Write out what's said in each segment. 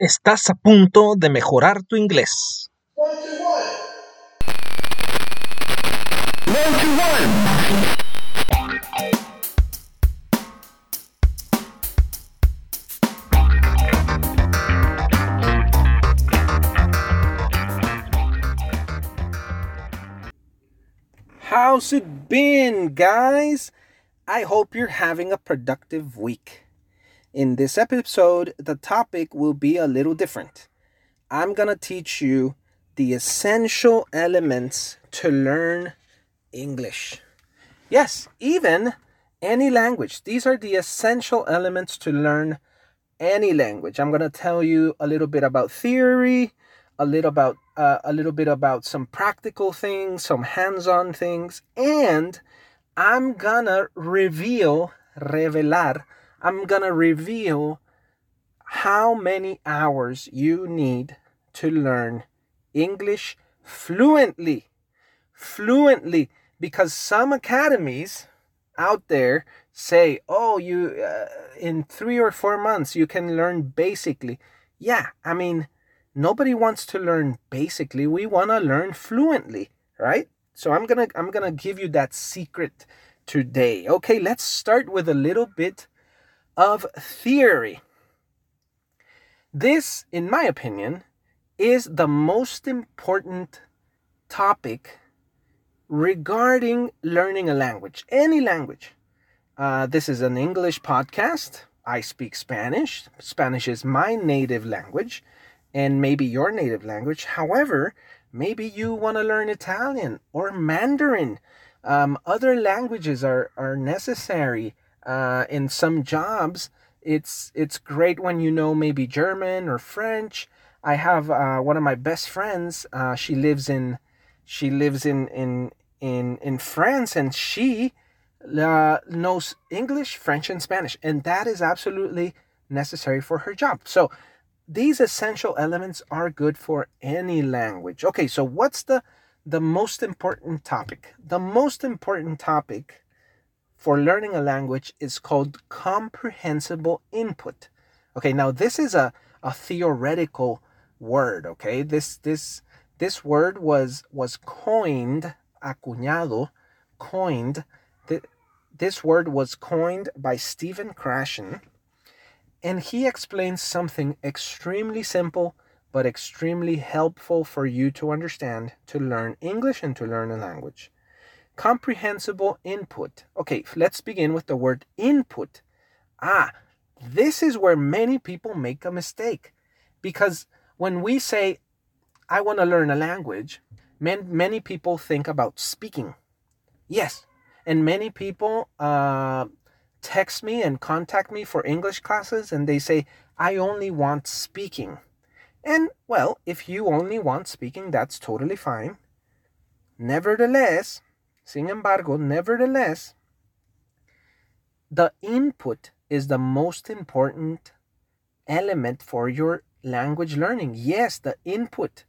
Estás a punto de mejorar tu inglés. How's it been, guys? I hope you're having a productive week. In this episode, the topic will be a little different. I'm gonna teach you the essential elements to learn English. Yes, even any language. These are the essential elements to learn any language. I'm gonna tell you a little bit about theory, a little about uh, a little bit about some practical things, some hands-on things, and I'm gonna reveal, revelar. I'm gonna reveal how many hours you need to learn English fluently. Fluently, because some academies out there say, "Oh, you uh, in 3 or 4 months you can learn basically." Yeah, I mean, nobody wants to learn basically. We want to learn fluently, right? So I'm going to I'm going to give you that secret today. Okay, let's start with a little bit of theory. This, in my opinion, is the most important topic regarding learning a language, any language. Uh, this is an English podcast. I speak Spanish. Spanish is my native language and maybe your native language. However, maybe you want to learn Italian or Mandarin. Um, other languages are, are necessary uh, in some jobs. It's it's great when you know maybe German or French. I have uh, one of my best friends. Uh, she lives in she lives in in in in France, and she uh, knows English, French, and Spanish, and that is absolutely necessary for her job. So these essential elements are good for any language. Okay, so what's the the most important topic? The most important topic for learning a language is called comprehensible input. Okay, now this is a, a theoretical word, okay? This this this word was was coined, acuñado, coined. Th- this word was coined by Stephen Krashen, and he explains something extremely simple but extremely helpful for you to understand to learn English and to learn a language. Comprehensible input. Okay, let's begin with the word input. Ah, this is where many people make a mistake because when we say, I want to learn a language, man, many people think about speaking. Yes, and many people uh, text me and contact me for English classes and they say, I only want speaking. And well, if you only want speaking, that's totally fine. Nevertheless, sin embargo, nevertheless, the input is the most important element for your language learning. Yes, the input,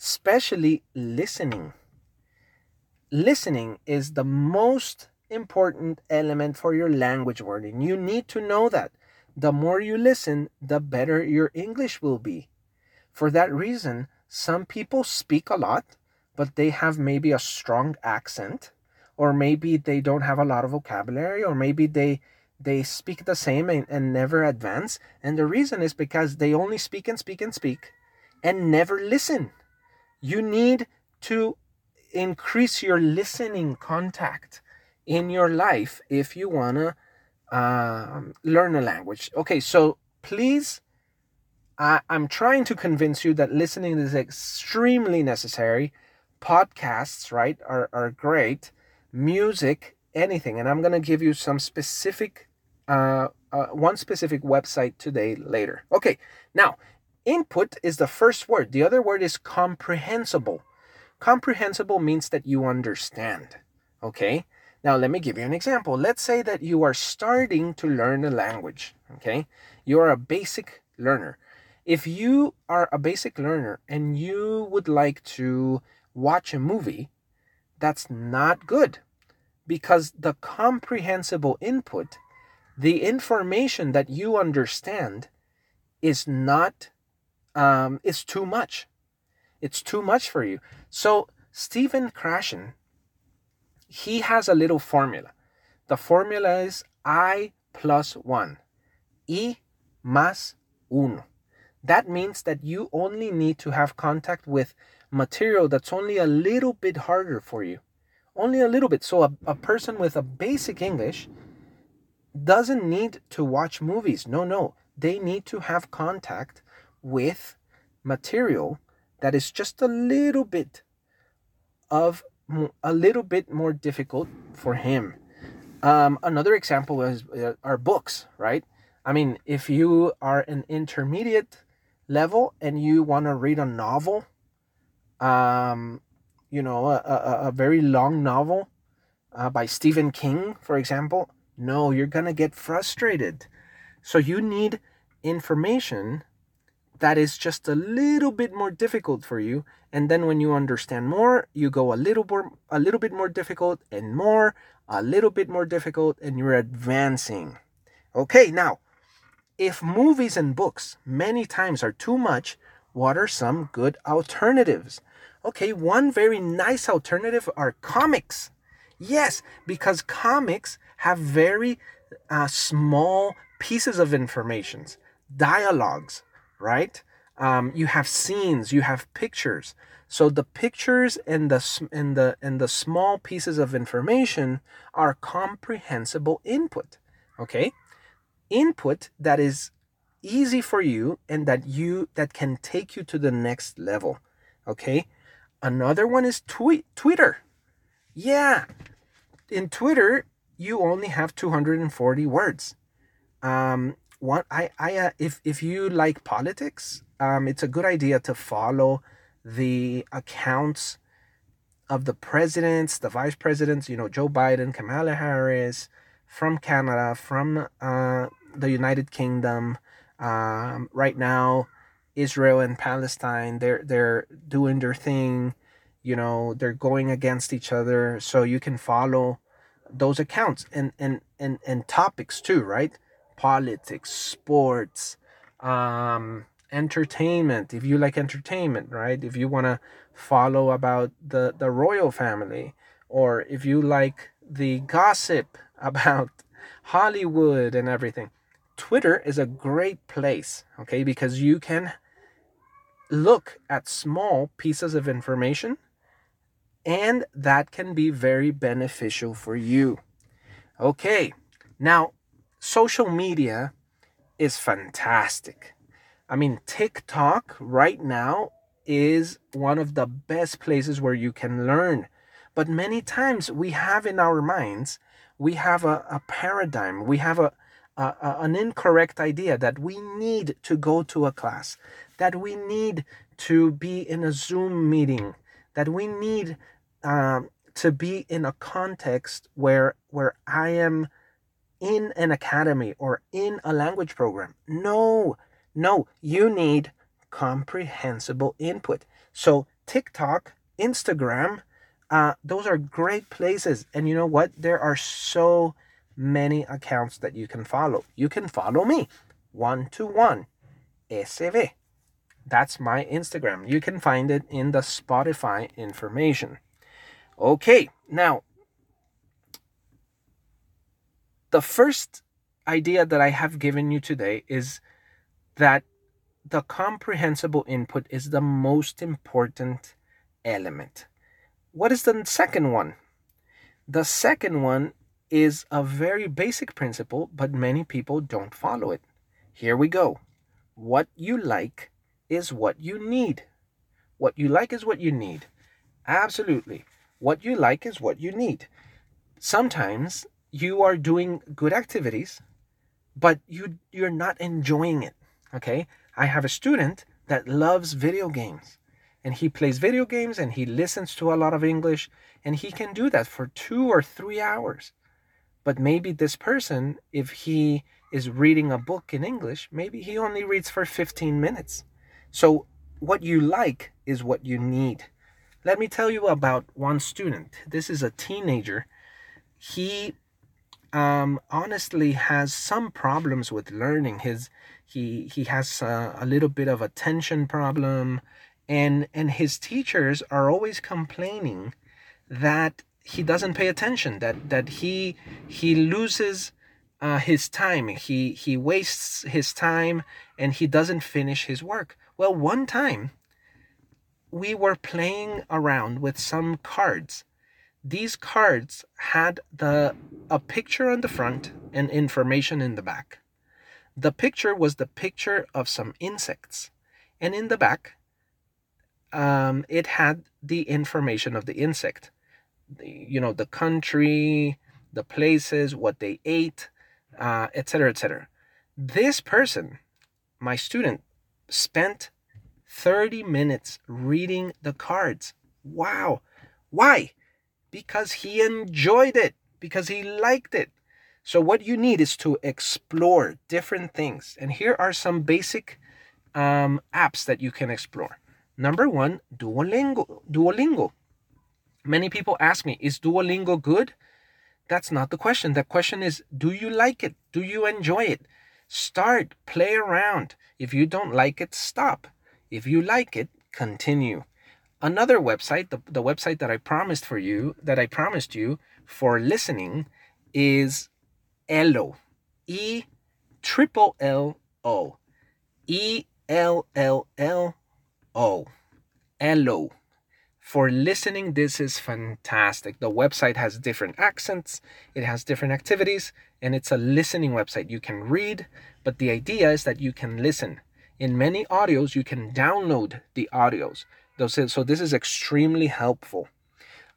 especially listening. Listening is the most important element for your language learning. You need to know that. The more you listen, the better your English will be. For that reason, some people speak a lot, but they have maybe a strong accent, or maybe they don't have a lot of vocabulary, or maybe they they speak the same and, and never advance. And the reason is because they only speak and speak and speak and never listen. You need to increase your listening contact in your life if you want to um, learn a language. Okay, so please, I, I'm trying to convince you that listening is extremely necessary. Podcasts, right, are, are great. Music, anything. And I'm going to give you some specific, uh, uh, one specific website today later. Okay, now, input is the first word. The other word is comprehensible. Comprehensible means that you understand. Okay? Now, let me give you an example. Let's say that you are starting to learn a language. Okay? You are a basic learner. If you are a basic learner and you would like to watch a movie, that's not good because the comprehensible input, the information that you understand, is not um, is too much. It's too much for you. So Stephen Krashen, he has a little formula. The formula is I plus one. E más uno. That means that you only need to have contact with material that's only a little bit harder for you. Only a little bit. So a, a person with a basic English doesn't need to watch movies. No, no. They need to have contact with material that is just a little bit of a little bit more difficult for him. Um, another example is uh, our books, right? I mean, if you are an intermediate level and you want to read a novel, um, you know, a, a, a very long novel uh, by Stephen King, for example, no, you're going to get frustrated. So you need information that is just a little bit more difficult for you and then when you understand more you go a little more a little bit more difficult and more a little bit more difficult and you're advancing okay now if movies and books many times are too much what are some good alternatives okay one very nice alternative are comics yes because comics have very uh, small pieces of information dialogues right? Um, you have scenes, you have pictures. So the pictures and the and the and the small pieces of information are comprehensible input. Okay, input that is easy for you and that you that can take you to the next level. Okay, another one is tweet Twitter. Yeah, in Twitter you only have 240 words. Um, one I I uh, if if you like politics, um, it's a good idea to follow the accounts of the presidents, the vice presidents. You know, Joe Biden, Kamala Harris, from Canada, from uh, the United Kingdom. Um, right now, Israel and Palestine, they're they're doing their thing. You know, they're going against each other, so you can follow those accounts and and and and topics too, right? politics, sports, um, entertainment. If you like entertainment, right? If you want to follow about the, the royal family, or if you like the gossip about Hollywood and everything, Twitter is a great place, okay? Because you can look at small pieces of information and that can be very beneficial for you. Okay, now social media is fantastic. I mean, TikTok right now is one of the best places where you can learn. But many times we have in our minds, we have a, a paradigm, we have a, a, an incorrect idea that we need to go to a class, that we need to be in a Zoom meeting, that we need um, to be in a context where where I am in an academy or in a language program. No, no, you need comprehensible input. So, TikTok, Instagram, uh, those are great places. And you know what? There are so many accounts that you can follow. You can follow me, one to one, SV. That's my Instagram. You can find it in the Spotify information. Okay, now the first idea that I have given you today is that the comprehensible input is the most important element. What is the second one? The second one is a very basic principle, but many people don't follow it. Here we go. What you like is what you need. What you like is what you need. Absolutely. What you like is what you need. Sometimes you are doing good activities, but you you're not enjoying it. Okay? I have a student that loves video games and he plays video games and he listens to a lot of English and he can do that for 2 or 3 hours. But maybe this person if he is reading a book in English, maybe he only reads for 15 minutes. So what you like is what you need. Let me tell you about one student. This is a teenager. He um, honestly has some problems with learning. His he he has a, a little bit of attention problem, and and his teachers are always complaining that he doesn't pay attention. That that he he loses. Uh, his time he he wastes his time and he doesn't finish his work well one time we were playing around with some cards these cards had the a picture on the front and information in the back. The picture was the picture of some insects, and in the back, um, it had the information of the insect. You know, the country, the places, what they ate, uh, etc. Et this person, my student, spent 30 minutes reading the cards. Wow. Why? because he enjoyed it, because he liked it. So, what you need is to explore different things. And here are some basic um, apps that you can explore. Number one, Duolingo. Duolingo. Many people ask me, is Duolingo good? That's not the question. The question is, do you like it? Do you enjoy it? Start, play around. If you don't like it, stop. If you like it, continue. Another website, the, the website that I promised for you, that I promised you for listening is Elllo. E triple L O. E L L L O. Elllo. For listening, this is fantastic. The website has different accents, it has different activities, and it's a listening website. You can read, but the idea is that you can listen. In many audios, you can download the audios. So this is extremely helpful.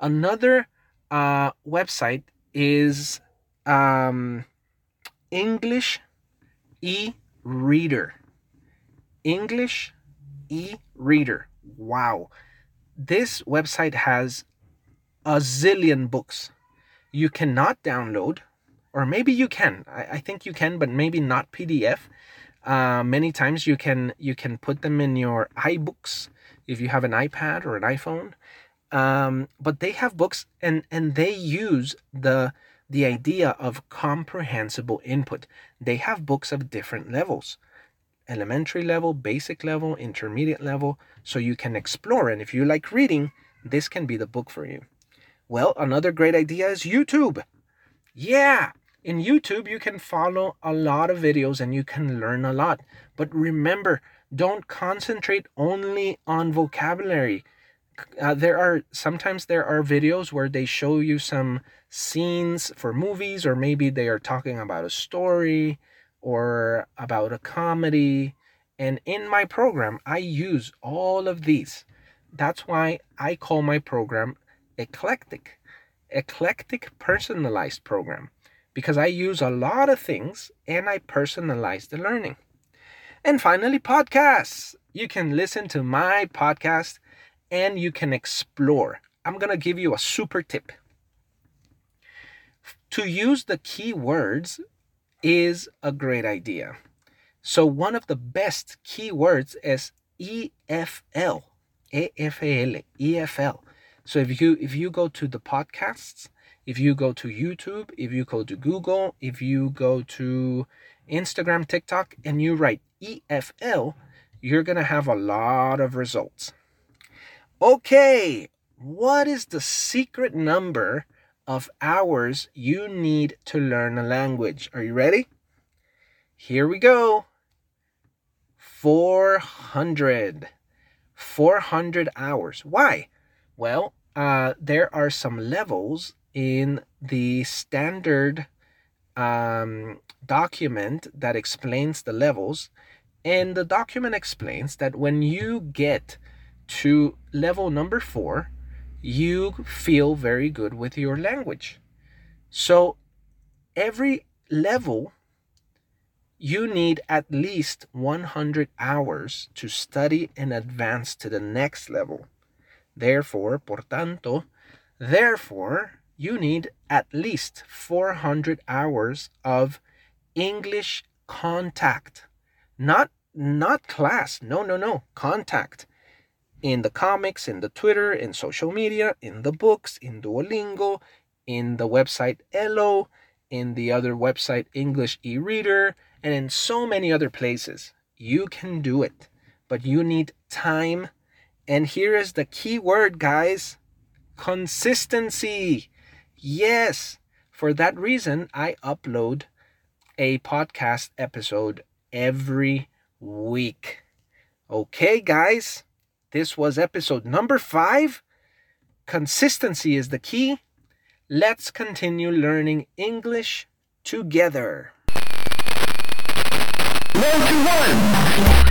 Another uh, website is um, English e-reader. English e-reader. Wow. This website has a zillion books. You cannot download, or maybe you can. I, I think you can, but maybe not PDF. Uh, many times you can you can put them in your iBooks if you have an iPad or an iPhone. Um, but they have books and and they use the the idea of comprehensible input. They have books of different levels elementary level, basic level, intermediate level, so you can explore. And if you like reading, this can be the book for you. Well, another great idea is YouTube. Yeah, in YouTube, you can follow a lot of videos and you can learn a lot. But remember, don't concentrate only on vocabulary. Uh, there are sometimes there are videos where they show you some scenes for movies or maybe they are talking about a story or about a comedy and in my program i use all of these that's why i call my program eclectic eclectic personalized program because i use a lot of things and i personalize the learning and finally, podcasts. You can listen to my podcast and you can explore. I'm going to give you a super tip. To use the keywords is a great idea. So, one of the best keywords is EFL. EFL. EFL. So if you if you go to the podcasts, if you go to YouTube, if you go to Google, if you go to Instagram, TikTok, and you write EFL, you're going to have a lot of results. Okay, what is the secret number of hours you need to learn a language? Are you ready? Here we go 400. 400 hours. Why? Well, uh, there are some levels in the standard um, document that explains the levels. And the document explains that when you get to level number four, you feel very good with your language. So every level, you need at least 100 hours to study and advance to the next level. Therefore, por tanto, therefore, you need at least 400 hours of English contact. Not not class. No, no, no. Contact. In the comics, in the Twitter, in social media, in the books, in Duolingo, in the website Elllo, in the other website, English e-reader, and in so many other places. You can do it, but you need time. And here is the key word, guys consistency. Yes, for that reason, I upload a podcast episode every week. Okay, guys, this was episode number five. Consistency is the key. Let's continue learning English together. Round to one.